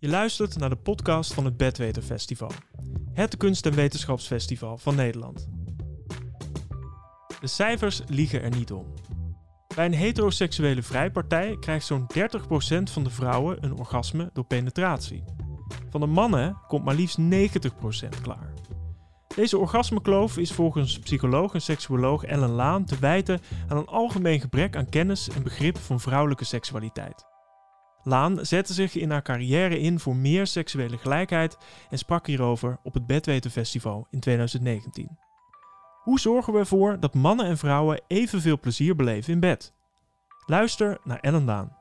Je luistert naar de podcast van het Bedweter Festival. Het kunst- en wetenschapsfestival van Nederland. De cijfers liegen er niet om. Bij een heteroseksuele vrijpartij krijgt zo'n 30% van de vrouwen een orgasme door penetratie. Van de mannen komt maar liefst 90% klaar. Deze orgasmekloof is volgens psycholoog en seksuoloog Ellen Laan te wijten aan een algemeen gebrek aan kennis en begrip van vrouwelijke seksualiteit. Laan zette zich in haar carrière in voor meer seksuele gelijkheid en sprak hierover op het Bedweten Festival in 2019. Hoe zorgen we ervoor dat mannen en vrouwen evenveel plezier beleven in bed? Luister naar Ellen Laan.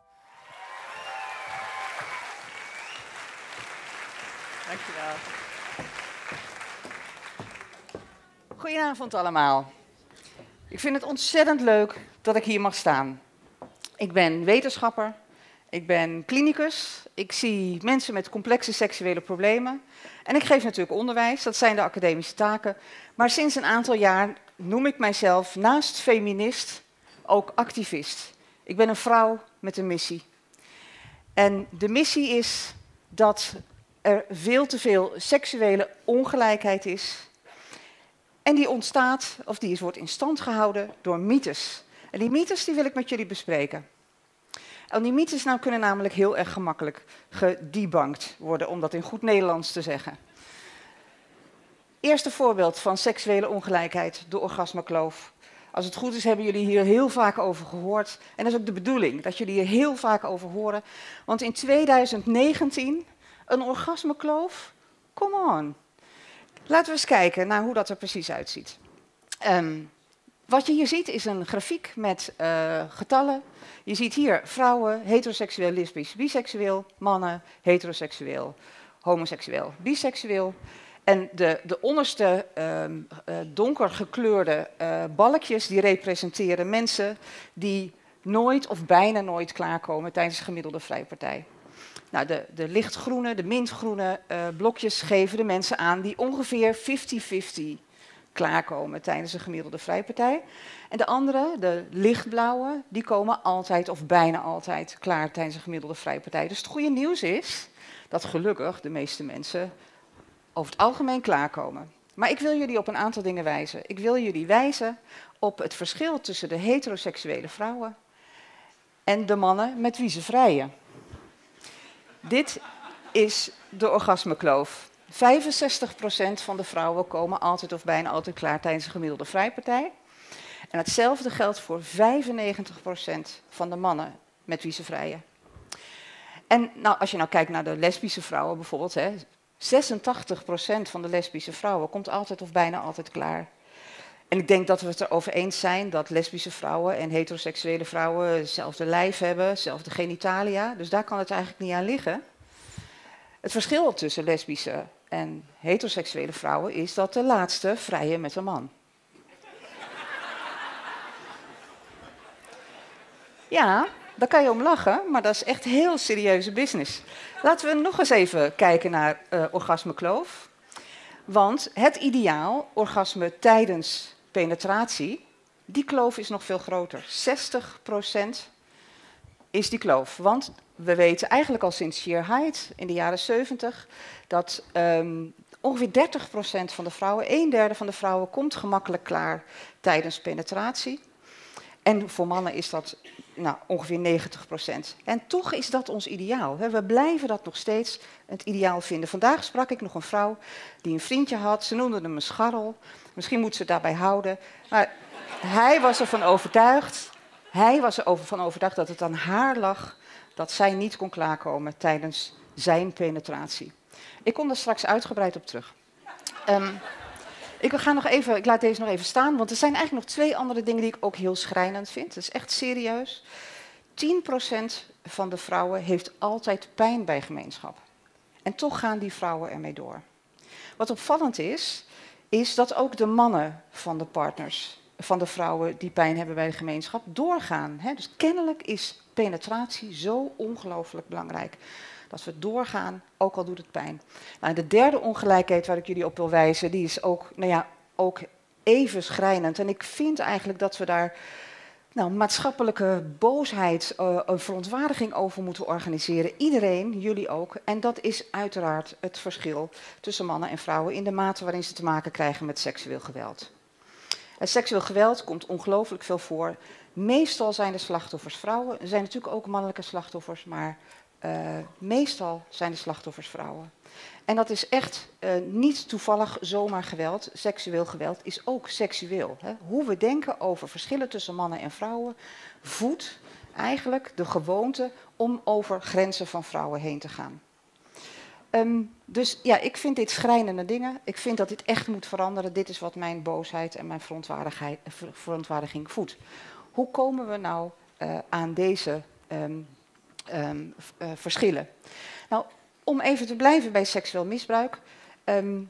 Dankjewel. Goedenavond allemaal. Ik vind het ontzettend leuk dat ik hier mag staan. Ik ben wetenschapper, ik ben klinicus, ik zie mensen met complexe seksuele problemen en ik geef natuurlijk onderwijs, dat zijn de academische taken. Maar sinds een aantal jaar noem ik mijzelf naast feminist ook activist. Ik ben een vrouw met een missie. En de missie is dat er veel te veel seksuele ongelijkheid is. En die ontstaat, of die is, wordt in stand gehouden door mythes. En die mythes die wil ik met jullie bespreken. Mythes nou kunnen namelijk heel erg gemakkelijk gedebunked worden, om dat in goed Nederlands te zeggen. Eerste voorbeeld van seksuele ongelijkheid, de orgasmekloof. Als het goed is, hebben jullie hier heel vaak over gehoord. En dat is ook de bedoeling, dat jullie hier heel vaak over horen. Want in 2019, een orgasmekloof? Come on. Laten we eens kijken naar hoe dat er precies uitziet. Um, wat je hier ziet is een grafiek met uh, getallen. Je ziet hier vrouwen, heteroseksueel, lesbisch, biseksueel, mannen, heteroseksueel, homoseksueel, biseksueel. En de, de onderste um, uh, donker gekleurde uh, balkjes die representeren mensen die nooit of bijna nooit klaarkomen tijdens de gemiddelde vrijpartij. Nou, de, de lichtgroene, de mintgroene blokjes geven de mensen aan die ongeveer 50-50 klaarkomen tijdens een gemiddelde vrijpartij. En de andere, de lichtblauwe, die komen altijd of bijna altijd klaar tijdens een gemiddelde vrijpartij. Dus het goede nieuws is dat gelukkig de meeste mensen over het algemeen klaarkomen. Maar ik wil jullie op een aantal dingen wijzen. Ik wil jullie wijzen op het verschil tussen de heteroseksuele vrouwen en de mannen met wie ze vrijen. Dit is de orgasmekloof. 65% van de vrouwen komen altijd of bijna altijd klaar tijdens een gemiddelde vrijpartij. En hetzelfde geldt voor 95% van de mannen met wie ze vrijen. En nou, als je nou kijkt naar de lesbische vrouwen bijvoorbeeld, hè, 86% van de lesbische vrouwen komt altijd of bijna altijd klaar. En ik denk dat we het erover eens zijn dat lesbische vrouwen en heteroseksuele vrouwen hetzelfde lijf hebben, hetzelfde genitalia. Dus daar kan het eigenlijk niet aan liggen. Het verschil tussen lesbische en heteroseksuele vrouwen is dat de laatste vrijen met een man. Ja, daar kan je om lachen, maar dat is echt heel serieuze business. Laten we nog eens even kijken naar uh, orgasmekloof. Want het ideaal, orgasme tijdens penetratie, die kloof is nog veel groter. 60% is die kloof. Want we weten eigenlijk al sinds sheer height in de jaren 70 dat um, ongeveer 30% van de vrouwen, een derde van de vrouwen, komt gemakkelijk klaar tijdens penetratie. En voor mannen is dat nou, ongeveer 90%. En toch is dat ons ideaal. We blijven dat nog steeds het ideaal vinden. Vandaag sprak ik nog een vrouw die een vriendje had. Ze noemde hem een scharrel. Misschien moet ze het daarbij houden. Maar hij was ervan overtuigd. Hij was ervan overtuigd dat het aan haar lag dat zij niet kon klaarkomen tijdens zijn penetratie. Ik kom daar straks uitgebreid op terug. Um, ik, ga nog even, ik laat deze nog even staan, want er zijn eigenlijk nog twee andere dingen die ik ook heel schrijnend vind. Dat is echt serieus. 10% van de vrouwen heeft altijd pijn bij gemeenschap. En toch gaan die vrouwen ermee door. Wat opvallend is, is dat ook de mannen van de partners, van de vrouwen die pijn hebben bij de gemeenschap, doorgaan. Dus kennelijk is penetratie zo ongelooflijk belangrijk dat we doorgaan, ook al doet het pijn. Nou, de derde ongelijkheid waar ik jullie op wil wijzen, die is ook, nou ja, ook even schrijnend. En ik vind eigenlijk dat we daar nou, maatschappelijke boosheid, uh, een verontwaardiging over moeten organiseren. Iedereen, jullie ook. En dat is uiteraard het verschil tussen mannen en vrouwen in de mate waarin ze te maken krijgen met seksueel geweld. Het seksueel geweld komt ongelooflijk veel voor. Meestal zijn de slachtoffers vrouwen. Er zijn natuurlijk ook mannelijke slachtoffers, maar uh, meestal zijn de slachtoffers vrouwen. En dat is echt uh, niet toevallig zomaar geweld. Seksueel geweld is ook seksueel. Hè. Hoe we denken over verschillen tussen mannen en vrouwen voedt eigenlijk de gewoonte om over grenzen van vrouwen heen te gaan. Um, dus ja, ik vind dit schrijnende dingen. Ik vind dat dit echt moet veranderen. Dit is wat mijn boosheid en mijn verontwaardiging voedt. Hoe komen we nou uh, aan deze um, um, uh, verschillen? Nou, om even te blijven bij seksueel misbruik.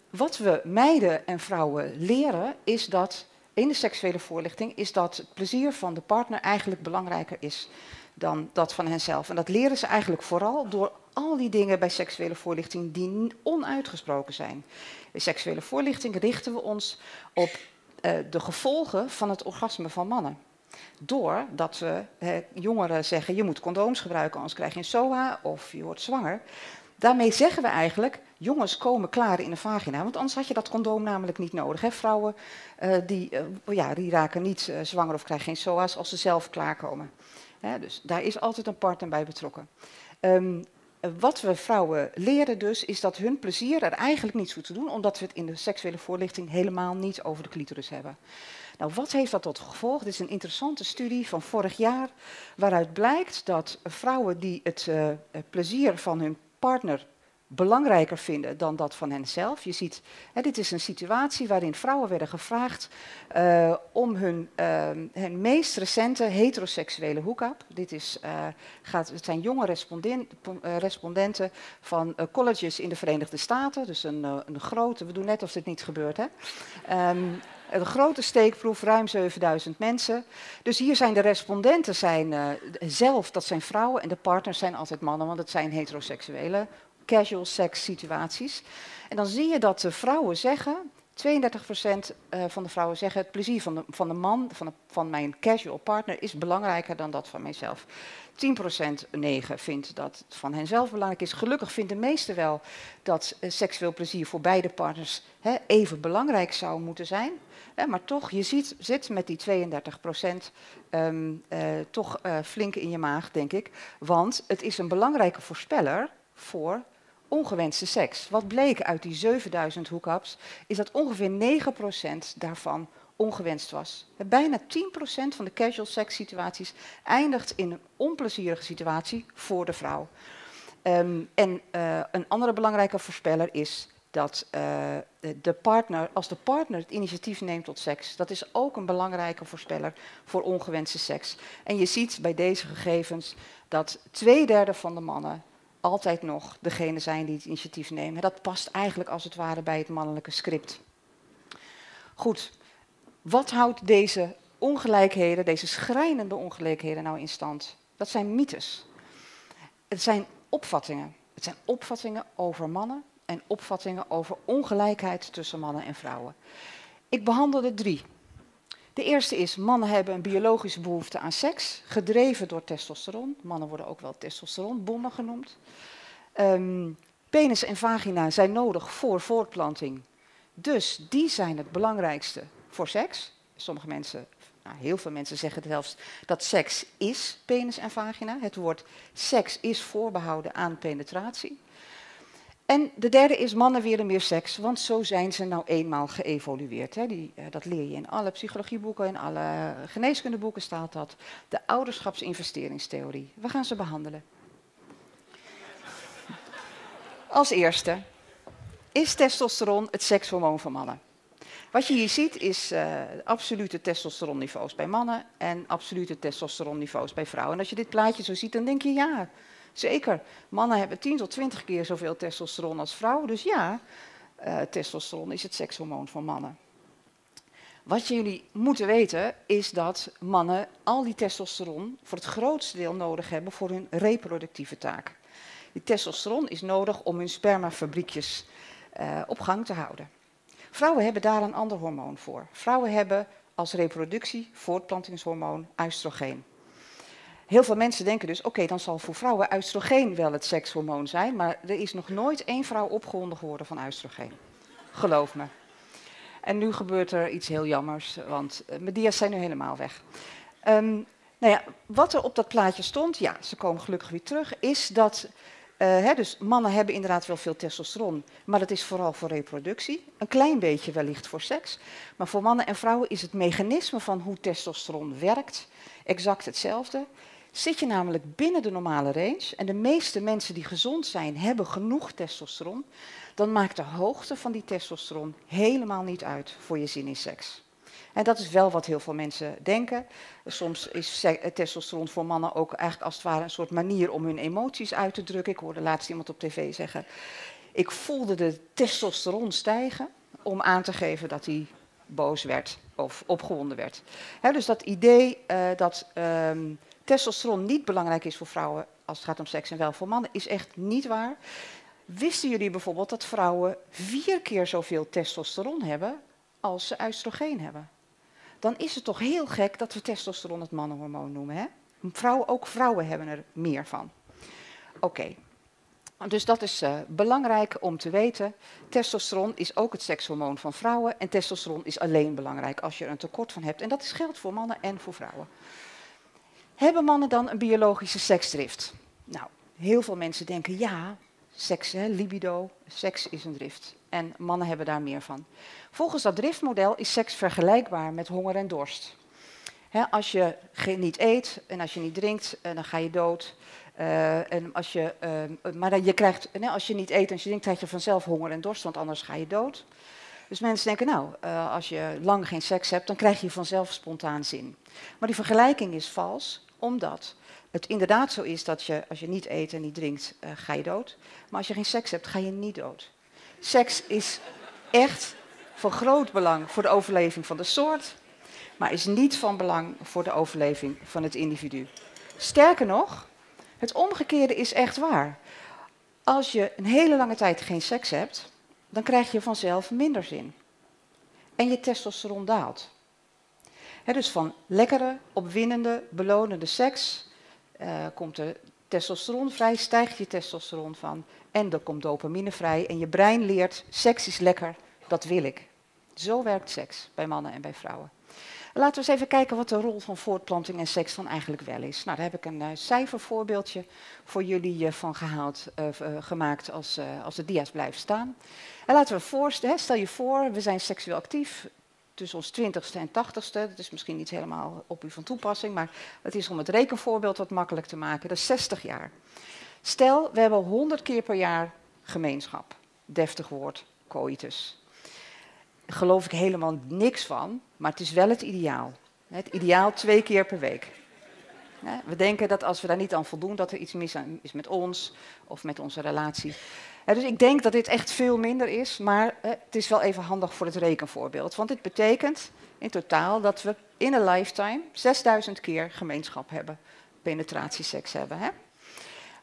Wat we meiden en vrouwen leren is dat in de seksuele voorlichting is dat het plezier van de partner eigenlijk belangrijker is dan dat van henzelf. En dat leren ze eigenlijk vooral door al die dingen bij seksuele voorlichting die onuitgesproken zijn. Bij seksuele voorlichting richten we ons op uh, de gevolgen van het orgasme van mannen. Doordat we eh, jongeren zeggen, je moet condooms gebruiken, anders krijg je een SOA of je wordt zwanger. Daarmee zeggen we eigenlijk, jongens komen klaar in de vagina, want anders had je dat condoom namelijk niet nodig. Hè? Vrouwen uh, die, uh, ja, die raken niet zwanger of krijgen geen SOA's als ze zelf klaarkomen. Dus daar is altijd een partner bij betrokken. Um, wat we vrouwen leren dus, is dat hun plezier er eigenlijk niets toe te doen, omdat we het in de seksuele voorlichting helemaal niet over de clitoris hebben. Nou, wat heeft dat tot gevolg? Dit is een interessante studie van vorig jaar, waaruit blijkt dat vrouwen die het uh, plezier van hun partner belangrijker vinden dan dat van henzelf. Je ziet, hè, dit is een situatie waarin vrouwen werden gevraagd uh, om hun, uh, hun, meest recente heteroseksuele hoek-up. Dit is, uh, gaat, het zijn jonge respondent, respondenten van colleges in de Verenigde Staten. Dus een, een grote, we doen net of dit niet gebeurt. Hè? Um, een grote steekproef, ruim 7000 mensen. Dus hier zijn de respondenten zijn, zelf, dat zijn vrouwen, en de partners zijn altijd mannen, want het zijn heteroseksuele casual sex situaties. En dan zie je dat de vrouwen zeggen, 32% eh, van de vrouwen zeggen het plezier van de, van de man, van, van mijn casual partner, is belangrijker dan dat van mijzelf. 10% negen vindt dat het van henzelf belangrijk is. Gelukkig vinden de meesten wel dat uh, seksueel plezier voor beide partners hè, even belangrijk zou moeten zijn. Hè, maar toch, je ziet, zit met die 32% um, uh, toch uh, flink in je maag, denk ik. Want het is een belangrijke voorspeller voor ongewenste seks. Wat bleek uit die 7000 hookups, is dat ongeveer 9% daarvan ongewenst was. Bijna 10% van de casual sex situaties eindigt in een onplezierige situatie voor de vrouw. Um, en uh, een andere belangrijke voorspeller is dat uh, de partner, als de partner het initiatief neemt tot seks, dat is ook een belangrijke voorspeller voor ongewenste seks. En je ziet bij deze gegevens dat twee derde van de mannen altijd nog degene zijn die het initiatief nemen. Dat past eigenlijk als het ware bij het mannelijke script. Goed, wat houdt deze ongelijkheden, deze schrijnende ongelijkheden nou in stand? Dat zijn mythes. Het zijn opvattingen. Het zijn opvattingen over mannen en opvattingen over ongelijkheid tussen mannen en vrouwen. Ik behandel er drie. De eerste is, mannen hebben een biologische behoefte aan seks, gedreven door testosteron. Mannen worden ook wel testosteronbommen genoemd. Um, penis en vagina zijn nodig voor voortplanting. Dus die zijn het belangrijkste voor seks. Sommige mensen, nou, heel veel mensen zeggen zelfs dat seks is penis en vagina. Het woord seks is voorbehouden aan penetratie. En de derde is mannen willen meer seks, want zo zijn ze nou eenmaal geëvolueerd. Hè. Die, uh, dat leer je in alle psychologieboeken, in alle geneeskundeboeken staat dat. De ouderschapsinvesteringstheorie. We gaan ze behandelen. Als eerste, is testosteron het sekshormoon van mannen? Wat je hier ziet is uh, absolute testosteronniveaus bij mannen en absolute testosteronniveaus bij vrouwen. En als je dit plaatje zo ziet, dan denk je ja, Zeker. Mannen hebben 10 tot 20 keer zoveel testosteron als vrouwen. Dus ja, uh, testosteron is het sekshormoon van mannen. Wat jullie moeten weten is dat mannen al die testosteron voor het grootste deel nodig hebben voor hun reproductieve taak. Die testosteron is nodig om hun spermafabriekjes uh, op gang te houden. Vrouwen hebben daar een ander hormoon voor. Vrouwen hebben als reproductie, voortplantingshormoon, oestrogeen. Heel veel mensen denken dus, oké, dan zal voor vrouwen oestrogeen wel het sekshormoon zijn, maar er is nog nooit één vrouw opgewonden geworden van oestrogeen. Geloof me. En nu gebeurt er iets heel jammers, want uh, mijn dia's zijn nu helemaal weg. Um, nou ja, wat er op dat plaatje stond, ja, ze komen gelukkig weer terug, is dat uh, hè, dus mannen hebben inderdaad wel veel testosteron, maar dat is vooral voor reproductie. Een klein beetje wellicht voor seks. Maar voor mannen en vrouwen is het mechanisme van hoe testosteron werkt exact hetzelfde. Zit je namelijk binnen de normale range, en de meeste mensen die gezond zijn hebben genoeg testosteron, dan maakt de hoogte van die testosteron helemaal niet uit voor je zin in seks. En dat is wel wat heel veel mensen denken. Soms is testosteron voor mannen ook eigenlijk als het ware een soort manier om hun emoties uit te drukken. Ik hoorde laatst iemand op tv zeggen, ik voelde de testosteron stijgen om aan te geven dat hij boos werd of opgewonden werd. dus dat idee uh, dat um, testosteron niet belangrijk is voor vrouwen als het gaat om seks en wel voor mannen, is echt niet waar. Wisten jullie bijvoorbeeld dat vrouwen vier keer zoveel testosteron hebben als ze oestrogeen hebben? Dan is het toch heel gek dat we testosteron het mannenhormoon noemen. Hè? Vrouwen, ook vrouwen hebben er meer van. Oké, dus dat is uh, belangrijk om te weten. Testosteron is ook het sekshormoon van vrouwen. En testosteron is alleen belangrijk als je er een tekort van hebt. En dat geldt voor mannen en voor vrouwen. Hebben mannen dan een biologische seksdrift? Nou, heel veel mensen denken ja, seks, hè, libido, seks is een drift. En mannen hebben daar meer van. Volgens dat driftmodel is seks vergelijkbaar met honger en dorst. als je niet eet en als je niet drinkt, eh, dan ga je dood. Uh, en als je, uh, maar dan, je krijgt, als je niet eet en je drinkt, krijg je vanzelf honger en dorst, want anders ga je dood. Dus mensen denken, nou, als je lang geen seks hebt, dan krijg je vanzelf spontaan zin. Maar die vergelijking is vals, omdat het inderdaad zo is dat je, als je niet eet en niet drinkt, uh, ga je dood. Maar als je geen seks hebt, ga je niet dood. Seks is echt van groot belang voor de overleving van de soort, maar is niet van belang voor de overleving van het individu. Sterker nog, het omgekeerde is echt waar. Als je een hele lange tijd geen seks hebt, dan krijg je vanzelf minder zin. En je testosteron daalt. Dus van lekkere, opwindende, belonende seks uh, komt er testosteron vrij, stijgt je testosteron van en er komt dopamine vrij en je brein leert seks is lekker, dat wil ik. Zo werkt seks bij mannen en bij vrouwen. Laten we eens even kijken wat de rol van voortplanting en seks dan eigenlijk wel is. Nou, daar heb ik een uh, cijfervoorbeeldje voor jullie uh, van gehaald, gemaakt als, als de dia's blijven staan. En laten we voorstellen, stel je voor, we zijn seksueel actief tussen ons twintigste en tachtigste. Dat is misschien niet helemaal op u van toepassing, maar het is om het rekenvoorbeeld wat makkelijk te maken. Dat is 60 jaar. Stel, we hebben 100 keer per jaar gemeenschap. Deftig woord, coitus geloof ik helemaal niks van, maar het is wel het ideaal. Het ideaal twee keer per week. We denken dat als we daar niet aan voldoen, dat er iets mis is met ons of met onze relatie. Dus ik denk dat dit echt veel minder is, maar het is wel even handig voor het rekenvoorbeeld. Want dit betekent in totaal dat we in een lifetime 6000 keer gemeenschap hebben, penetratieseks hebben.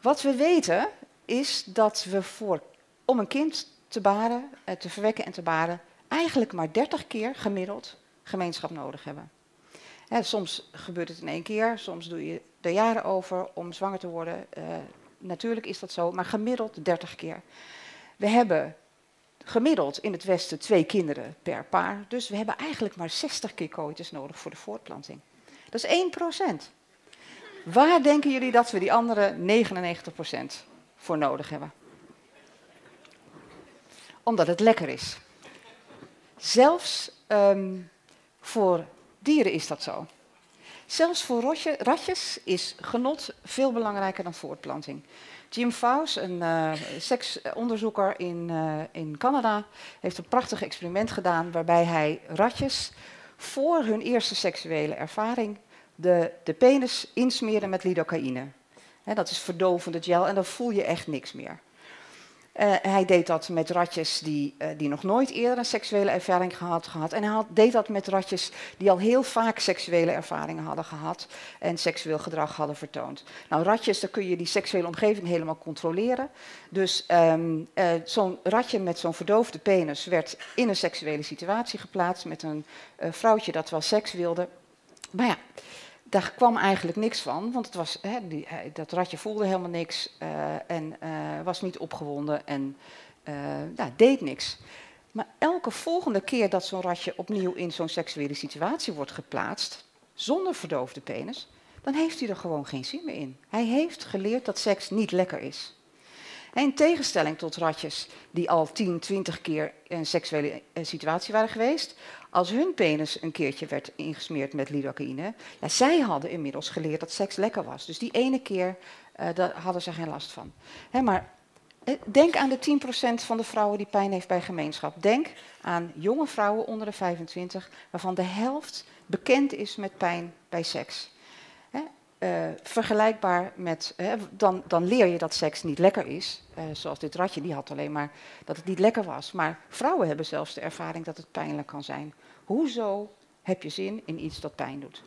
Wat we weten is dat we voor, om een kind te baren, eh, te verwekken en te baren, eigenlijk maar 30 keer gemiddeld gemeenschap nodig hebben. Soms gebeurt het in één keer, soms doe je er jaren over om zwanger te worden. Uh, natuurlijk is dat zo, maar gemiddeld 30 keer. We hebben gemiddeld in het Westen twee kinderen per paar, dus we hebben eigenlijk maar 60 keer coitus nodig voor de voortplanting. Dat is 1 procent. Waar denken jullie dat we die andere 99 procent voor nodig hebben? Omdat het lekker is. Zelfs um, voor dieren is dat zo. Zelfs voor rotje, ratjes is genot veel belangrijker dan voortplanting. Jim Faus, een uh, seksonderzoeker in, uh, in Canada, heeft een prachtig experiment gedaan waarbij hij ratjes voor hun eerste seksuele ervaring de, de penis insmeren met lidocaïne. dat is verdovende gel en dan voel je echt niks meer. Uh, hij deed dat met ratjes die, uh, die nog nooit eerder een seksuele ervaring gehad gehad. En hij had, deed dat met ratjes die al heel vaak seksuele ervaringen hadden gehad en seksueel gedrag hadden vertoond. Nou, ratjes, dan kun je die seksuele omgeving helemaal controleren. Dus um, uh, zo'n ratje met zo'n verdoofde penis werd in een seksuele situatie geplaatst met een vrouwtje dat wel seks wilde. Maar ja, daar kwam eigenlijk niks van, want het was, hè, die, dat ratje voelde helemaal niks uh, en uh, was niet opgewonden en deed niks. Maar elke volgende keer dat zo'n ratje opnieuw in zo'n seksuele situatie wordt geplaatst, zonder verdoofde penis, dan heeft hij er gewoon geen zin meer in. Hij heeft geleerd dat seks niet lekker is. In tegenstelling tot ratjes die al 10, 20 keer een seksuele situatie waren geweest, als hun penis een keertje werd ingesmeerd met lidocaïne, ja, zij hadden inmiddels geleerd dat seks lekker was. Dus die ene keer uh, daar hadden ze geen last van. Hè, maar denk aan de 10% van de vrouwen die pijn heeft bij gemeenschap. Denk aan jonge vrouwen onder de 25, waarvan de helft bekend is met pijn bij seks. Uh, vergelijkbaar met, hè, dan, dan leer je dat seks niet lekker is. Uh, zoals dit ratje, die had alleen maar dat het niet lekker was. Maar vrouwen hebben zelfs de ervaring dat het pijnlijk kan zijn. Hoezo heb je zin in iets dat pijn doet?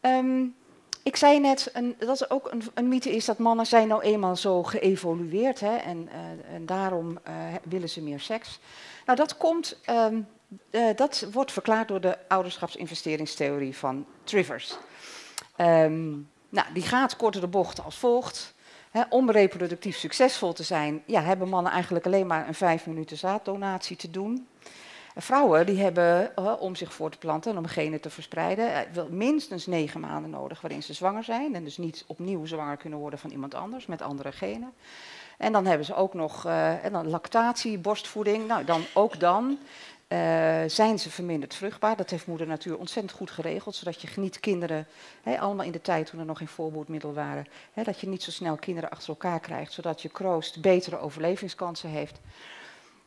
Um, ik zei net een, dat er ook een, een, mythe is dat mannen zijn nou eenmaal zo geëvolueerd hè, en, uh, en daarom willen ze meer seks. Nou, dat komt, uh, dat wordt verklaard door de ouderschapsinvesteringstheorie van Trivers. Um, nou, die gaat korter de bocht als volgt. Om reproductief succesvol te zijn, ja, hebben mannen eigenlijk alleen maar een vijf minuten zaaddonatie te doen. Vrouwen die hebben, om zich voor te planten en om genen te verspreiden, uh, minstens negen maanden nodig waarin ze zwanger zijn. En dus niet opnieuw zwanger kunnen worden van iemand anders met andere genen. En dan hebben ze ook nog uh, en dan lactatie, borstvoeding. Nou, dan, ook dan zijn ze verminderd vruchtbaar. Dat heeft moeder natuur ontzettend goed geregeld, zodat je niet kinderen, allemaal in de tijd toen er nog geen voorboedmiddel waren, dat je niet zo snel kinderen achter elkaar krijgt, zodat je kroost betere overlevingskansen heeft.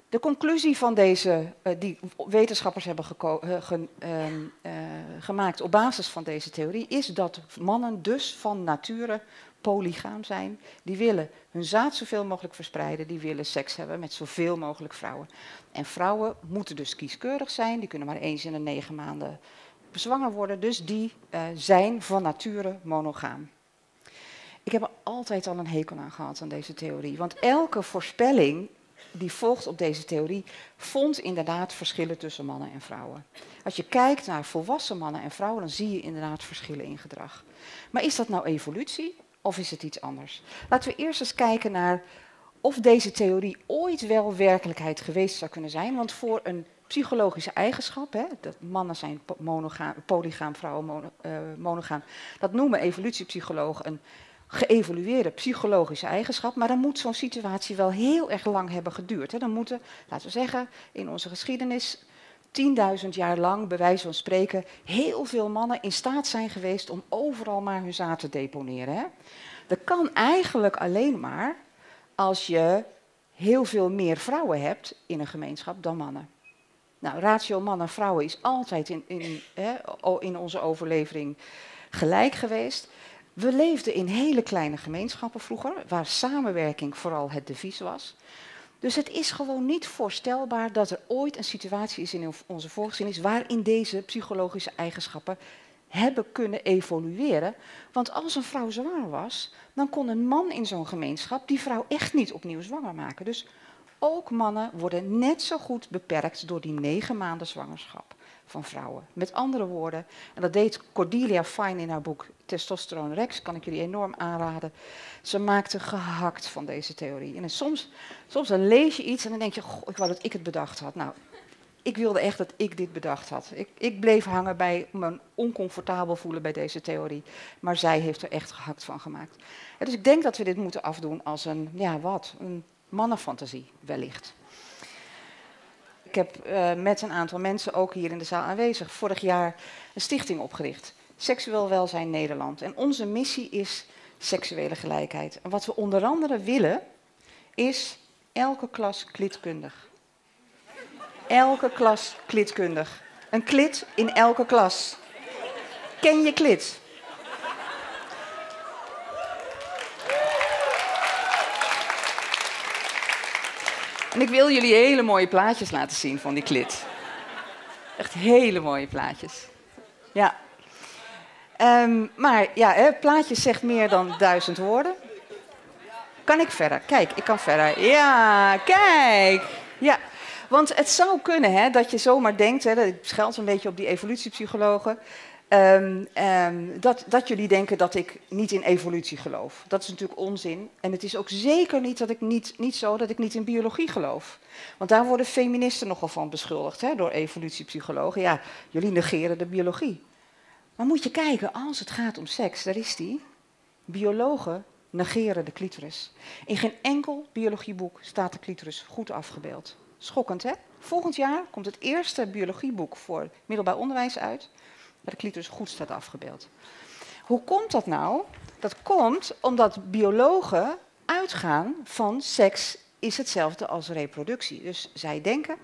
De conclusie van deze, uh, die wetenschappers hebben uh, ge, uh, gemaakt op basis van deze theorie, is dat mannen dus van nature polygaam zijn. Die willen hun zaad zoveel mogelijk verspreiden, die willen seks hebben met zoveel mogelijk vrouwen. En vrouwen moeten dus kieskeurig zijn, die kunnen maar eens in de negen maanden bezwanger worden, dus die zijn van nature monogaam. Ik heb er altijd al een hekel aan gehad aan deze theorie, want elke voorspelling die volgt op deze theorie, vond inderdaad verschillen tussen mannen en vrouwen. Als je kijkt naar volwassen mannen en vrouwen, dan zie je inderdaad verschillen in gedrag. Maar is dat nou evolutie of is het iets anders? Laten we eerst eens kijken naar of deze theorie ooit wel werkelijkheid geweest zou kunnen zijn. Want voor een psychologische eigenschap, hè, dat mannen zijn monogaam, polygaam, vrouwen mono, uh, monogaam, dat noemen evolutiepsychologen een geëvolueerde psychologische eigenschap, maar dan moet zo'n situatie wel heel erg lang hebben geduurd. Hè. Dan moeten, laten we zeggen, in onze geschiedenis 10.000 jaar lang, bij wijze van spreken, heel veel mannen in staat zijn geweest om overal maar hun zaad te deponeren. Hè. Dat kan eigenlijk alleen maar als je heel veel meer vrouwen hebt in een gemeenschap dan mannen. Nou, ratio mannen-vrouwen is altijd in, in, hè, in onze overlevering gelijk geweest. We leefden in hele kleine gemeenschappen vroeger, waar samenwerking vooral het devies was. Dus het is gewoon niet voorstelbaar dat er ooit een situatie is in onze voorgeschiedenis waarin deze psychologische eigenschappen hebben kunnen evolueren. Want als een vrouw zwanger was, dan kon een man in zo'n gemeenschap die vrouw echt niet opnieuw zwanger maken. Dus ook mannen worden net zo goed beperkt door die negen maanden zwangerschap van vrouwen. Met andere woorden, en dat deed Cordelia Fine in haar boek Testosteron Rex, kan ik jullie enorm aanraden. Ze maakte gehakt van deze theorie. En soms, soms dan lees je iets en dan denk je, goh, ik wou dat ik het bedacht had. Nou, ik wilde echt dat ik dit bedacht had. Ik, ik bleef hangen bij me oncomfortabel voelen bij deze theorie. Maar zij heeft er echt gehakt van gemaakt. Dus ik denk dat we dit moeten afdoen als een, ja wat, een mannenfantasie wellicht. Ik heb uh, met een aantal mensen, ook hier in de zaal aanwezig, vorig jaar een stichting opgericht. Seksueel Welzijn Nederland. En onze missie is seksuele gelijkheid. En wat we onder andere willen, is elke klas klitkundig. Elke klas klitkundig. Een klit in elke klas. Ken je klit? En ik wil jullie hele mooie plaatjes laten zien van die klit. Echt hele mooie plaatjes. Ja. Ehm, maar ja, hè, plaatjes zegt meer dan duizend woorden. Kan ik verder? Kijk, ik kan verder. Ja, kijk. Ja, want het zou kunnen hè, dat je zomaar denkt, hè, dat schuilt een beetje op die evolutiepsychologen, um, um, dat, dat jullie denken dat ik niet in evolutie geloof. Dat is natuurlijk onzin. En het is ook zeker niet, dat ik niet, niet zo dat ik niet in biologie geloof. Want daar worden feministen nogal van beschuldigd hè, door evolutiepsychologen. Ja, jullie negeren de biologie. Maar moet je kijken, als het gaat om seks, daar is die. Biologen negeren de clitoris. In geen enkel biologieboek staat de clitoris goed afgebeeld. Schokkend, hè? Volgend jaar komt het eerste biologieboek voor middelbaar onderwijs uit, waar de clitoris goed staat afgebeeld. Hoe komt dat nou? Dat komt omdat biologen uitgaan van seks is hetzelfde als reproductie. Dus zij denken,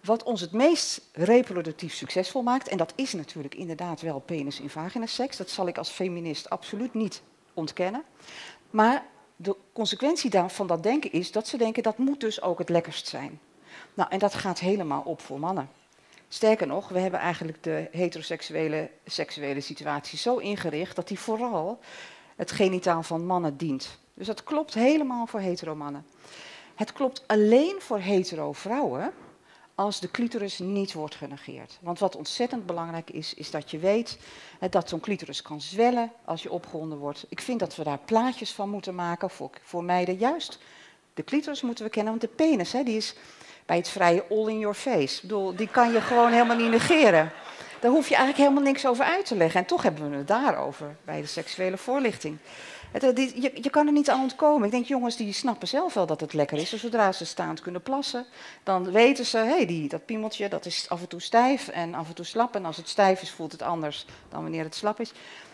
wat ons het meest reproductief succesvol maakt, en dat is natuurlijk inderdaad wel penis in vagina seks, dat zal ik als feminist absoluut niet ontkennen. Maar de consequentie van dat denken is dat ze denken dat moet dus ook het lekkerst zijn. Nou, en dat gaat helemaal op voor mannen. Sterker nog, we hebben eigenlijk de heteroseksuele seksuele situatie zo ingericht dat die vooral het genitaal van mannen dient. Dus dat klopt helemaal voor hetero mannen. Het klopt alleen voor hetero vrouwen als de clitoris niet wordt genegeerd. Want wat ontzettend belangrijk is, is dat je weet dat zo'n clitoris kan zwellen als je opgewonden wordt. Ik vind dat we daar plaatjes van moeten maken voor, voor meiden. Juist, de clitoris moeten we kennen, want de penis hè, die is bij het vrije all in your face. Ik bedoel, die kan je gewoon helemaal niet negeren. Daar hoef je eigenlijk helemaal niks over uit te leggen. En toch hebben we het daarover bij de seksuele voorlichting. je, je, kan er niet aan ontkomen. Ik denk, jongens die snappen zelf wel dat het lekker is. Dus zodra ze staand kunnen plassen, dan weten ze, hé, hey, dat piemeltje dat is af en toe stijf en af en toe slap. En als het stijf is, voelt het anders dan wanneer het slap is.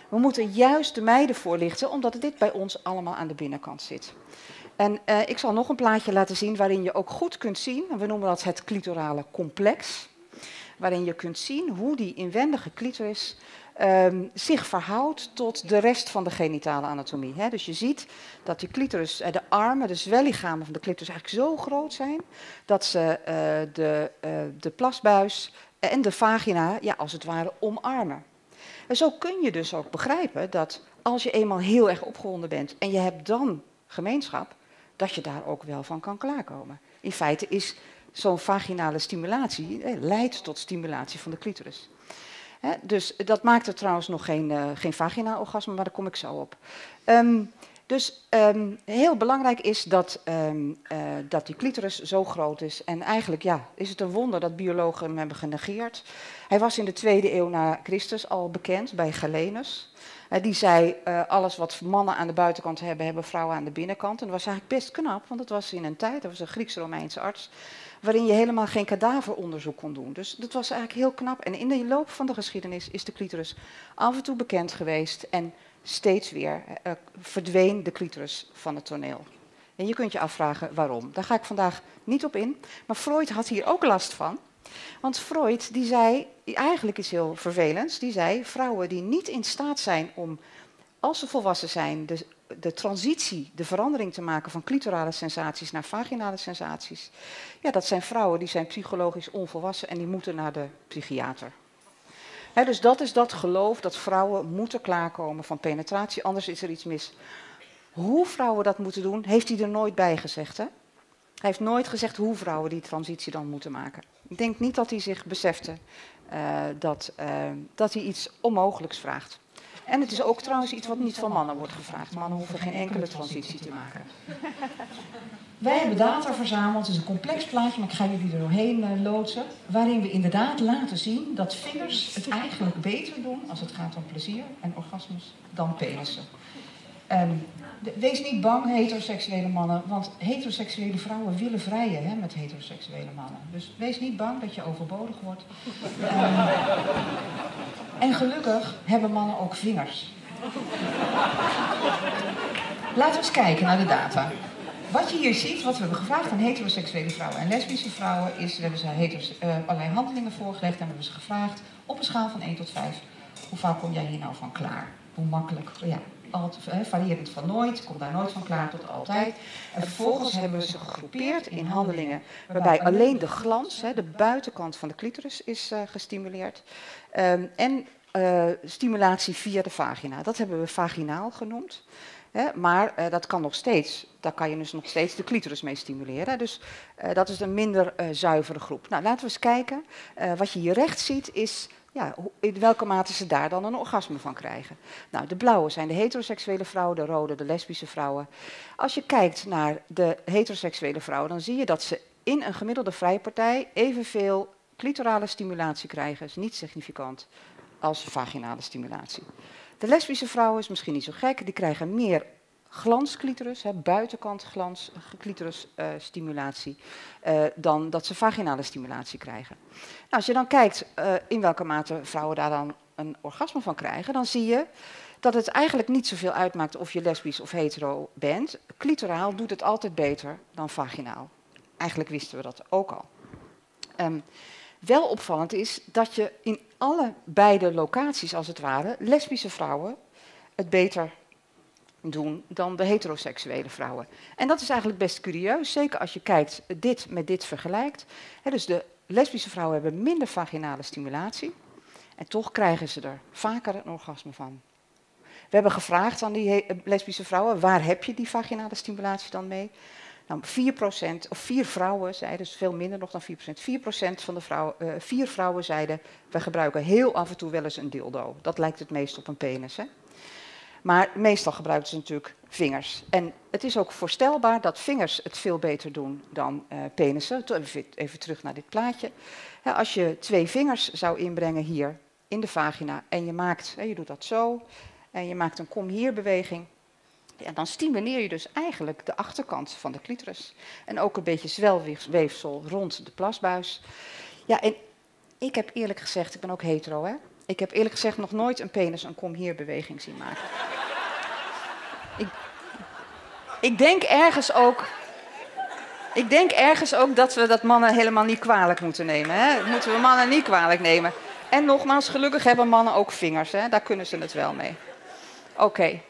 We moeten juist de meiden voorlichten, omdat dit bij ons allemaal aan de binnenkant zit. En uh, ik zal nog een plaatje laten zien waarin je ook goed kunt zien, we noemen dat het clitorale complex, waarin je kunt zien hoe die inwendige clitoris um, zich verhoudt tot de rest van de genitale anatomie. Dus je ziet dat die clitoris, uh, de armen, de zwellichamen van de clitoris eigenlijk zo groot zijn dat ze uh, de, de plasbuis en de vagina ja, als het ware omarmen. En zo kun je dus ook begrijpen dat als je eenmaal heel erg opgewonden bent en je hebt dan gemeenschap, dat je daar ook wel van kan klaarkomen. In feite is zo'n vaginale stimulatie, eh, leidt tot stimulatie van de clitoris. Dus dat maakt er trouwens nog geen, uh, geen vagina-orgasme, maar daar kom ik zo op. Um, dus um, heel belangrijk is dat, um, uh, dat die clitoris zo groot is. En eigenlijk ja, is het een wonder dat biologen hem hebben genegeerd. Hij was in de tweede eeuw na Christus al bekend bij Galenus die zei, uh, alles wat mannen aan de buitenkant hebben, hebben vrouwen aan de binnenkant. En dat was eigenlijk best knap, want het was in een tijd, dat was een Grieks-Romeinse arts, waarin je helemaal geen kadaveronderzoek kon doen. Dus dat was eigenlijk heel knap. En in de loop van de geschiedenis is de clitoris af en toe bekend geweest en steeds weer uh, verdween de clitoris van het toneel. En je kunt je afvragen waarom. Daar ga ik vandaag niet op in. Maar Freud had hier ook last van. Want Freud die zei, eigenlijk is heel vervelend, die zei vrouwen die niet in staat zijn om, als ze volwassen zijn, de, de transitie, de verandering te maken van clitorale sensaties naar vaginale sensaties. Ja, dat zijn vrouwen die zijn psychologisch onvolwassen en die moeten naar de psychiater. dus dat is dat geloof dat vrouwen moeten klaarkomen van penetratie, anders is er iets mis. Hoe vrouwen dat moeten doen, heeft hij er nooit bij gezegd. Hè? Hij heeft nooit gezegd hoe vrouwen die transitie dan moeten maken. Ik denk niet dat hij zich besefte uh, dat, uh, dat hij iets onmogelijks vraagt. En het is ook trouwens iets wat niet van mannen wordt gevraagd. Mannen hoeven geen enkele transitie te maken. Wij hebben data verzameld, het is een complex plaatje, maar ik ga jullie er doorheen uh, loodsen. Waarin we inderdaad laten zien dat vingers het eigenlijk beter doen als het gaat om plezier en orgasmes dan penissen. Um, wees niet bang, heteroseksuele mannen, want heteroseksuele vrouwen willen vrijen hè, met heteroseksuele mannen. Dus wees niet bang dat je overbodig wordt. Um, en gelukkig hebben mannen ook vingers. Laten we eens kijken naar de data. Wat je hier ziet, wat we hebben gevraagd aan heteroseksuele vrouwen en lesbische vrouwen, is, we hebben ze uh, allerlei handelingen voorgelegd en we hebben ze gevraagd op een schaal van 1 tot 5. Hoe vaak kom jij hier nou van klaar? Hoe makkelijk? Ja, alt, eh, variërend van nooit, komt daar nooit van klaar tot altijd. En vervolgens hebben we ze gegroepeerd in handelingen waarbij alleen de glans, de buitenkant van de clitoris, is uh, gestimuleerd. Um, en uh, stimulatie via de vagina. Dat hebben we vaginaal genoemd. Maar uh, dat kan nog steeds, daar kan je dus nog steeds de clitoris mee stimuleren. Dus uh, dat is een minder zuivere groep. Nou, laten we eens kijken. wat je hier rechts ziet is ja, in welke mate ze daar dan een orgasme van krijgen. Nou, de blauwe zijn de heteroseksuele vrouwen, de rode de lesbische vrouwen. Als je kijkt naar de heteroseksuele vrouwen, dan zie je dat ze in een gemiddelde vrijpartij evenveel clitorale stimulatie krijgen. Is niet significant als vaginale stimulatie. De lesbische vrouwen is misschien niet zo gek, die krijgen meer glansclitoris, hè, buitenkant glans clitoris uh, stimulatie, uh, dan dat ze vaginale stimulatie krijgen. Nou, als je dan kijkt in welke mate vrouwen daar dan een orgasme van krijgen, dan zie je dat het eigenlijk niet zoveel uitmaakt of je lesbisch of hetero bent. Clitoraal doet het altijd beter dan vaginaal. Eigenlijk wisten we dat ook al. Um, wel opvallend is dat je in alle beide locaties, als het ware, lesbische vrouwen het beter doen dan de heteroseksuele vrouwen. En dat is eigenlijk best curieus, zeker als je kijkt dit met dit vergelijkt. Dus de lesbische vrouwen hebben minder vaginale stimulatie en toch krijgen ze er vaker een orgasme van. We hebben gevraagd aan die lesbische vrouwen, waar heb je die vaginale stimulatie dan mee? Nou, 4%, of vier vrouwen zeiden, dus veel minder nog dan 4%, 4% van de vrouwen, uh, vier vrouwen zeiden, we gebruiken heel af en toe wel eens een dildo. Dat lijkt het meest op een penis. Hè? Maar meestal gebruiken ze natuurlijk vingers. En het is ook voorstelbaar dat vingers het veel beter doen dan uh, penissen. Even terug naar dit plaatje. als je twee vingers zou inbrengen hier in de vagina en je maakt, je doet dat zo, en je maakt een kom hier beweging, ja, dan stimuleer je dus eigenlijk de achterkant van de clitoris. En ook een beetje zwelweefsel rond de plasbuis. Ja, en ik heb eerlijk gezegd, ik ben ook hetero, hè. Ik heb eerlijk gezegd nog nooit een penis een kom hier beweging zien maken. ik, ik denk ergens ook... Ik denk ergens ook dat we dat mannen helemaal niet kwalijk moeten nemen. Hè? Moeten we mannen niet kwalijk nemen. En nogmaals, gelukkig hebben mannen ook vingers. Hè? Daar kunnen ze het wel mee. Oké.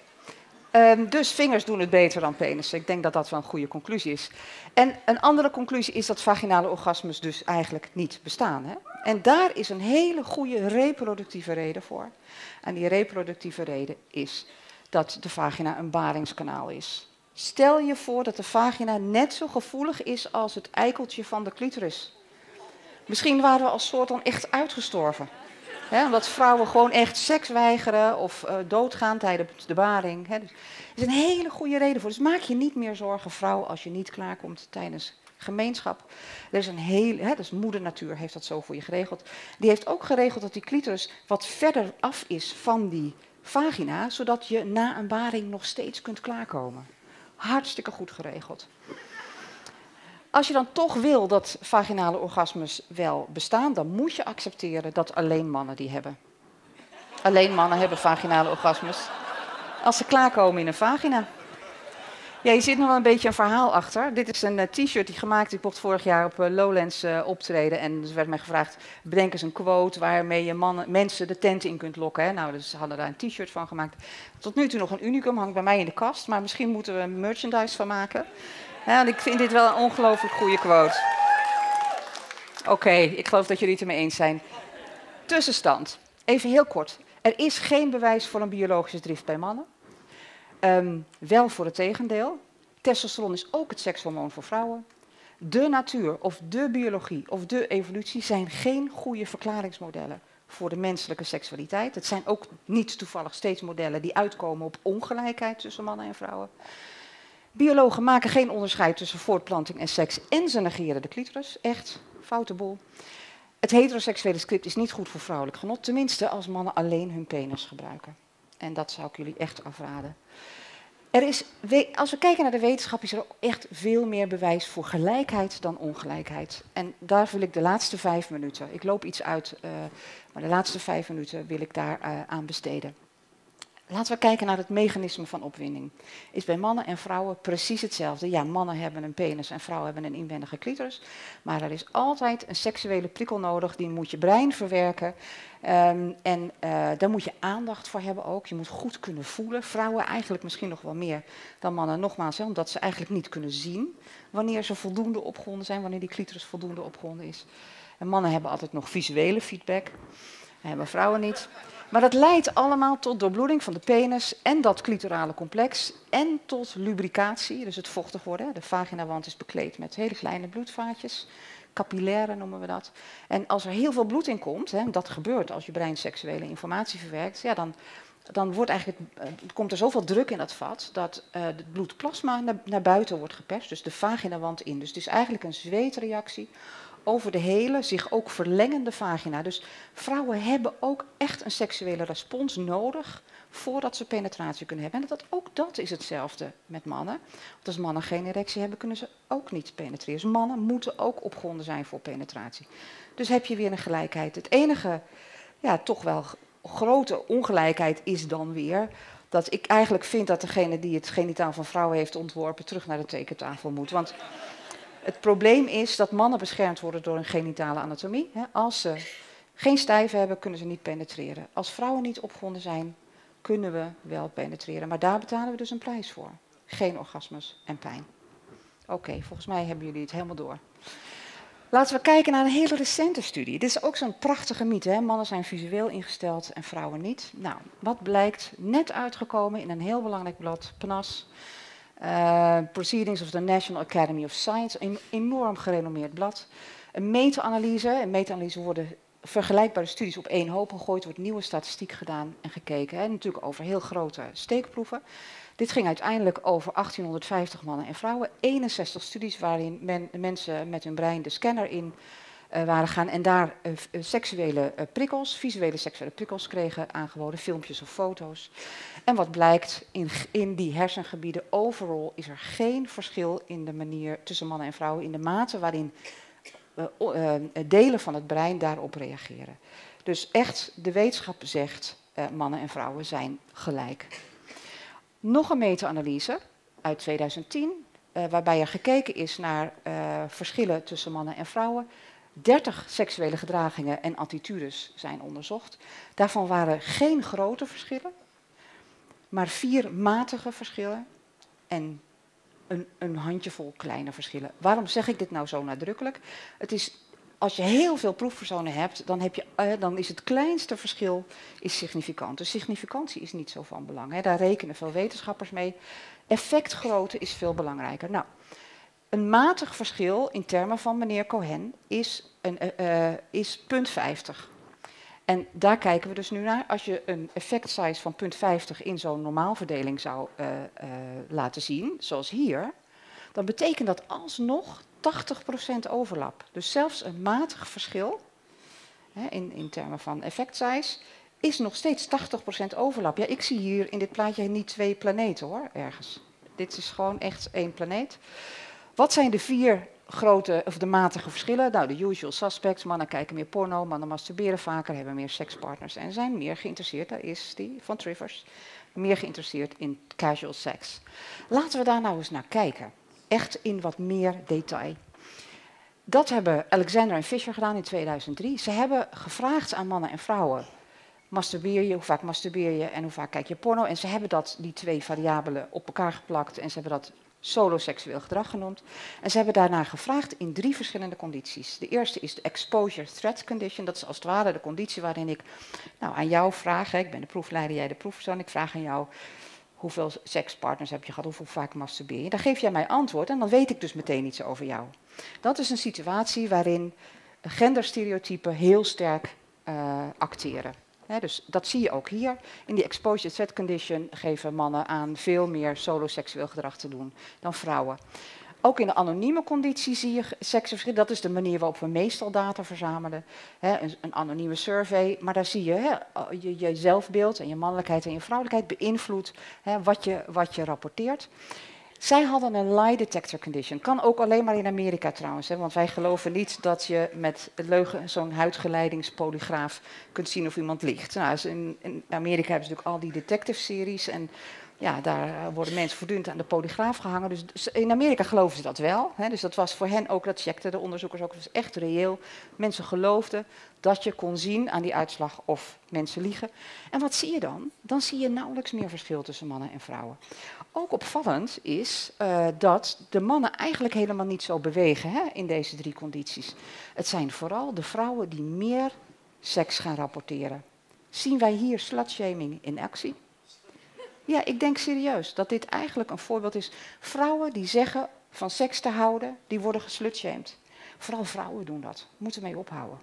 Um, dus vingers doen het beter dan penissen. Ik denk dat dat wel een goede conclusie is. En een andere conclusie is dat vaginale orgasmes dus eigenlijk niet bestaan. Hè? En daar is een hele goede reproductieve reden voor. En die reproductieve reden is dat de vagina een baringskanaal is. Stel je voor dat de vagina net zo gevoelig is als het eikeltje van de clitoris. Misschien waren we als soort dan echt uitgestorven. He, omdat vrouwen gewoon echt seks weigeren of uh, doodgaan tijdens de baring. He, dus, er is een hele goede reden voor. Dus maak je niet meer zorgen, vrouw, als je niet klaarkomt tijdens gemeenschap. Er is een he, dus moeder natuur heeft dat zo voor je geregeld. Die heeft ook geregeld dat die clitoris wat verder af is van die vagina, zodat je na een baring nog steeds kunt klaarkomen. Hartstikke goed geregeld. Als je dan toch wil dat vaginale orgasmes wel bestaan, dan moet je accepteren dat alleen mannen die hebben. Alleen mannen hebben vaginale orgasmes. Als ze klaarkomen in een vagina. Ja, je zit nog wel een beetje een verhaal achter. Dit is een uh, t-shirt die gemaakt. Ik mocht vorig jaar op uh, Lowlands uh, optreden. En er werd mij gevraagd: bedenk eens een quote waarmee je mannen, mensen de tent in kunt lokken. Hè. Nou, dus ze hadden daar een t-shirt van gemaakt. Tot nu toe nog een unicum, hangt bij mij in de kast. Maar misschien moeten we merchandise van maken. Ja, want ik vind dit wel een ongelooflijk goede quote. Oké, ik geloof dat jullie het ermee eens zijn. Tussenstand. Even heel kort. Er is geen bewijs voor een biologische drift bij mannen. Um, wel voor het tegendeel. Testosteron is ook het sekshormoon voor vrouwen. De natuur of de biologie of de evolutie zijn geen goede verklaringsmodellen voor de menselijke seksualiteit. Het zijn ook niet toevallig steeds modellen die uitkomen op ongelijkheid tussen mannen en vrouwen. Biologen maken geen onderscheid tussen voortplanting en seks en ze negeren de clitoris. Echt, foute boel. Het heteroseksuele script is niet goed voor vrouwelijk genot, tenminste als mannen alleen hun penis gebruiken. En dat zou ik jullie echt afraden. Er is, als we kijken naar de wetenschap, is er echt veel meer bewijs voor gelijkheid dan ongelijkheid. En daar wil ik de laatste vijf minuten, ik loop iets uit, uh, maar de laatste vijf minuten wil ik daar uh, aan besteden. Laten we kijken naar het mechanisme van opwinding. Is bij mannen en vrouwen precies hetzelfde. Ja, mannen hebben een penis en vrouwen hebben een inwendige clitoris. Maar er is altijd een seksuele prikkel nodig. Die moet je brein verwerken. Um, en uh, daar moet je aandacht voor hebben ook. Je moet goed kunnen voelen. Vrouwen eigenlijk misschien nog wel meer dan mannen. Nogmaals, hè, omdat ze eigenlijk niet kunnen zien wanneer ze voldoende opgewonden zijn. Wanneer die clitoris voldoende opgewonden is. En mannen hebben altijd nog visuele feedback. Hebben vrouwen niet. Maar dat leidt allemaal tot doorbloeding van de penis en dat clitorale complex en tot lubricatie, dus het vochtig worden. De vaginawand is bekleed met hele kleine bloedvaatjes, capillaire noemen we dat. En als er heel veel bloed in komt, hè, dat gebeurt als je brein seksuele informatie verwerkt, ja, dan, dan wordt eigenlijk, uh, komt er zoveel druk in dat vat dat uh, het bloedplasma naar, naar buiten wordt geperst, dus de vaginawand in. Dus het is eigenlijk een zweetreactie over de hele, zich ook verlengende vagina. Dus vrouwen hebben ook echt een seksuele respons nodig voordat ze penetratie kunnen hebben. En dat, ook dat is hetzelfde met mannen. Want als mannen geen erectie hebben, kunnen ze ook niet penetreren. Dus mannen moeten ook opgewonden zijn voor penetratie. Dus heb je weer een gelijkheid. Het enige, ja, toch wel grote ongelijkheid is dan weer dat ik eigenlijk vind dat degene die het genitaal van vrouwen heeft ontworpen terug naar de tekentafel moet. Want het probleem is dat mannen beschermd worden door een genitale anatomie. Als ze geen stijven hebben, kunnen ze niet penetreren. Als vrouwen niet opgewonden zijn, kunnen we wel penetreren. Maar daar betalen we dus een prijs voor. Geen orgasmes en pijn. Oké, volgens mij hebben jullie het helemaal door. Laten we kijken naar een hele recente studie. Dit is ook zo'n prachtige mythe. Hè? Mannen zijn visueel ingesteld en vrouwen niet. Nou, wat blijkt? Net uitgekomen in een heel belangrijk blad, PNAS. Uh, Proceedings of the National Academy of Science, een enorm gerenommeerd blad. Een meta-analyse, in meta-analyse worden vergelijkbare studies op één hoop gegooid, wordt nieuwe statistiek gedaan en gekeken. Hè, natuurlijk over heel grote steekproeven. Dit ging uiteindelijk over 1850 mannen en vrouwen. 61 studies waarin men, mensen met hun brein de scanner in waren gaan en daar uh, seksuele uh, prikkels, visuele seksuele prikkels kregen aangeboden, filmpjes of foto's. En wat blijkt, in, in die hersengebieden overal is er geen verschil in de manier tussen mannen en vrouwen, in de mate waarin delen van het brein daarop reageren. Dus echt, de wetenschap zegt, mannen en vrouwen zijn gelijk. Nog een meta-analyse uit 2010, waarbij er gekeken is naar verschillen tussen mannen en vrouwen. 30 seksuele gedragingen en attitudes zijn onderzocht. Daarvan waren geen grote verschillen, maar vier matige verschillen en een, een handjevol kleine verschillen. Waarom zeg ik dit nou zo nadrukkelijk? Het is, als je heel veel proefpersonen hebt, dan, heb je, uh, dan is het kleinste verschil is significant. Dus significantie is niet zo van belang. Hè. Daar rekenen veel wetenschappers mee. Effectgrootte is veel belangrijker. Nou, een matig verschil in termen van meneer Cohen is, een, uh, is punt 50. En daar kijken we dus nu naar. Als je een effect size van punt 50 in zo'n normaalverdeling zou uh, laten zien, zoals hier, dan betekent dat alsnog 80% overlap. Dus zelfs een matig verschil hè, in, in termen van effect size is nog steeds 80% overlap. Ja, ik zie hier in dit plaatje niet twee planeten hoor, ergens. Dit is gewoon echt één planeet. Wat zijn de vier grote of de matige verschillen? Nou, de usual suspects. Mannen kijken meer porno, mannen masturberen vaker, hebben meer sekspartners en zijn meer geïnteresseerd. Daar is die van Trivers. Meer geïnteresseerd in casual sex. Laten we daar nou eens naar kijken. Echt in wat meer detail. Dat hebben Alexander en Fisher gedaan in 2003. Ze hebben gevraagd aan mannen en vrouwen: masturbeer je, hoe vaak masturbeer je en hoe vaak kijk je porno? En ze hebben dat, die twee variabelen op elkaar geplakt en ze hebben dat soloseksueel gedrag genoemd. En ze hebben daarna gevraagd in drie verschillende condities. De eerste is de exposure threat condition. Dat is als het ware de conditie waarin ik nou, aan jou vraag, hè, ik ben de proefleider, jij de proefpersoon, ik vraag aan jou hoeveel sekspartners heb je gehad, hoeveel vaak masturbeer je. Dan geef jij mij antwoord en dan weet ik dus meteen iets over jou. Dat is een situatie waarin genderstereotypen heel sterk uh, acteren dus dat zie je ook hier. In die exposure threat condition geven mannen aan veel meer soloseksueel gedrag te doen dan vrouwen. Ook in de anonieme conditie zie je seksverschil. Dat is de manier waarop we meestal data verzamelen. een, anonieme survey. Maar daar zie je, je je zelfbeeld en je mannelijkheid en je vrouwelijkheid beïnvloedt wat, je, wat je rapporteert. Zij hadden een lie detector condition. Kan ook alleen maar in Amerika trouwens. Hè, want wij geloven niet dat je met leugen zo'n huidgeleidingspolygraaf kunt zien of iemand liegt. Nou, in, in, Amerika hebben ze natuurlijk al die detective series. En ja, daar worden mensen voortdurend aan de polygraaf gehangen. Dus, in Amerika geloven ze dat wel. Hè, dus dat was voor hen ook, dat checkten de onderzoekers ook, dat was echt reëel. Mensen geloofden dat je kon zien aan die uitslag of mensen liegen. En wat zie je dan? Dan zie je nauwelijks meer verschil tussen mannen en vrouwen. Ook opvallend is uh, dat de mannen eigenlijk helemaal niet zo bewegen hè, in deze drie condities. Het zijn vooral de vrouwen die meer seks gaan rapporteren. Zien wij hier slutshaming in actie? Ja, ik denk serieus dat dit eigenlijk een voorbeeld is. Vrouwen die zeggen van seks te houden, die worden geslutshamed. Vooral vrouwen doen dat. Moeten mee ophouden.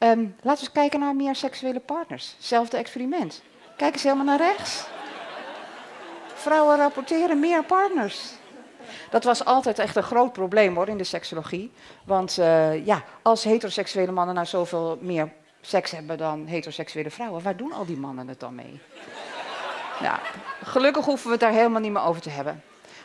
Um, laten we eens kijken naar meer seksuele partners. Zelfde experiment. Kijk eens helemaal naar rechts. Vrouwen rapporteren meer partners. Dat was altijd echt een groot probleem hoor in de seksologie. Want uh, ja, als heteroseksuele mannen nou zoveel meer seks hebben dan heteroseksuele vrouwen, waar doen al die mannen het dan mee? Nou, gelukkig hoeven we het daar helemaal niet meer over te hebben.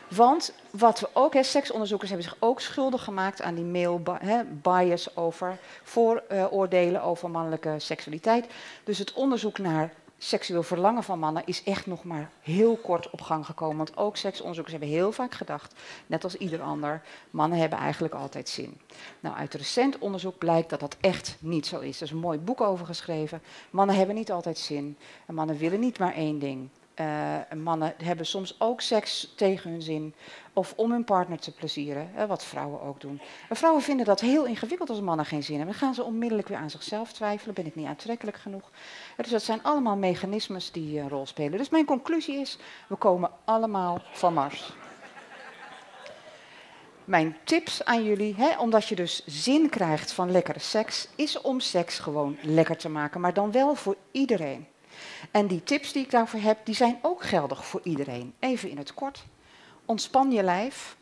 Want wat we ook, hè, seksonderzoekers hebben zich ook schuldig gemaakt aan die male bias over vooroordelen over mannelijke seksualiteit. Dus het onderzoek naar seksueel verlangen van mannen is echt nog maar heel kort op gang gekomen. Want ook seksonderzoekers hebben heel vaak gedacht, net als ieder ander, mannen hebben eigenlijk altijd zin. Nou, uit recent onderzoek blijkt dat dat echt niet zo is. Er is een mooi boek over geschreven. Mannen hebben niet altijd zin. En mannen willen niet maar één ding. Uh, mannen hebben soms ook seks tegen hun zin of om hun partner te plezieren, wat vrouwen ook doen. En vrouwen vinden dat heel ingewikkeld als mannen geen zin hebben. Dan gaan ze onmiddellijk weer aan zichzelf twijfelen, ben ik niet aantrekkelijk genoeg? Dus dat zijn allemaal mechanismes die een rol spelen. Dus mijn conclusie is, we komen allemaal van Mars. Mijn tips aan jullie, hè, omdat je dus zin krijgt van lekkere seks, is om seks gewoon lekker te maken, maar dan wel voor iedereen. En die tips die ik daarvoor heb, die zijn ook geldig voor iedereen. Even in het kort. Ontspan je lijf.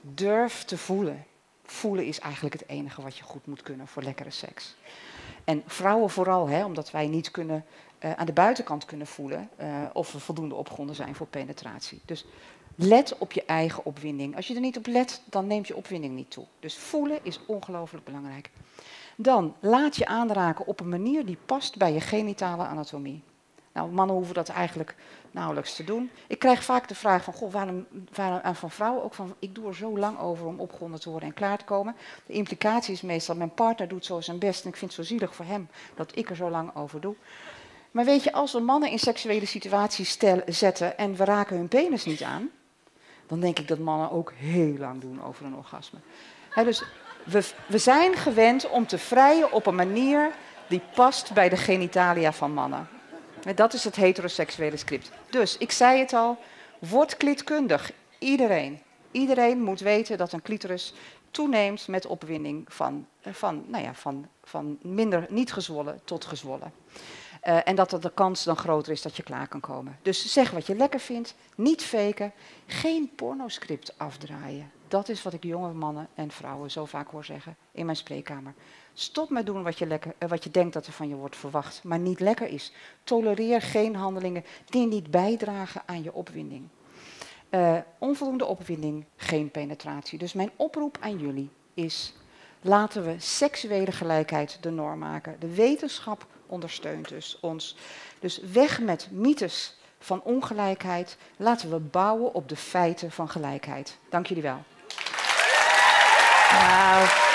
Durf te voelen. Voelen is eigenlijk het enige wat je goed moet kunnen voor lekkere seks. En vrouwen vooral, hè, omdat wij niet kunnen, uh, aan de buitenkant kunnen voelen uh, of we voldoende opgronden zijn voor penetratie. Dus let op je eigen opwinding. Als je er niet op let, dan neemt je opwinding niet toe. Dus voelen is ongelooflijk belangrijk. Dan laat je aanraken op een manier die past bij je genitale anatomie. Nou, mannen hoeven dat eigenlijk nauwelijks te doen. Ik krijg vaak de vraag van, goh, waarom, waarom van vrouwen ook van, ik doe er zo lang over om opgewonden te worden en klaar te komen. De implicatie is meestal, mijn partner doet zo zijn best en ik vind het zo zielig voor hem dat ik er zo lang over doe. Maar weet je, als we mannen in seksuele situaties zetten en we raken hun penis niet aan, dan denk ik dat mannen ook heel lang doen over een orgasme. dus we, we zijn gewend om te vrijen op een manier die past bij de genitalia van mannen. Dat is het heteroseksuele script. Dus, ik zei het al, word klitkundig. Iedereen. Iedereen moet weten dat een clitoris toeneemt met opwinding van, eh, van, nou ja, van, van minder niet gezwollen tot gezwollen. Uh, en dat de kans dan groter is dat je klaar kan komen. Dus zeg wat je lekker vindt, niet faken, geen pornoscript afdraaien. Dat is wat ik jonge mannen en vrouwen zo vaak hoor zeggen in mijn spreekkamer. Stop met doen wat je, lekker, uh, wat je denkt dat er van je wordt verwacht, maar niet lekker is. Tolereer geen handelingen die niet bijdragen aan je opwinding. Uh, onvoldoende opwinding, geen penetratie. Dus mijn oproep aan jullie is: laten we seksuele gelijkheid de norm maken. De wetenschap ondersteunt dus ons. Dus weg met mythes van ongelijkheid. Laten we bouwen op de feiten van gelijkheid. Dank jullie wel. Nou.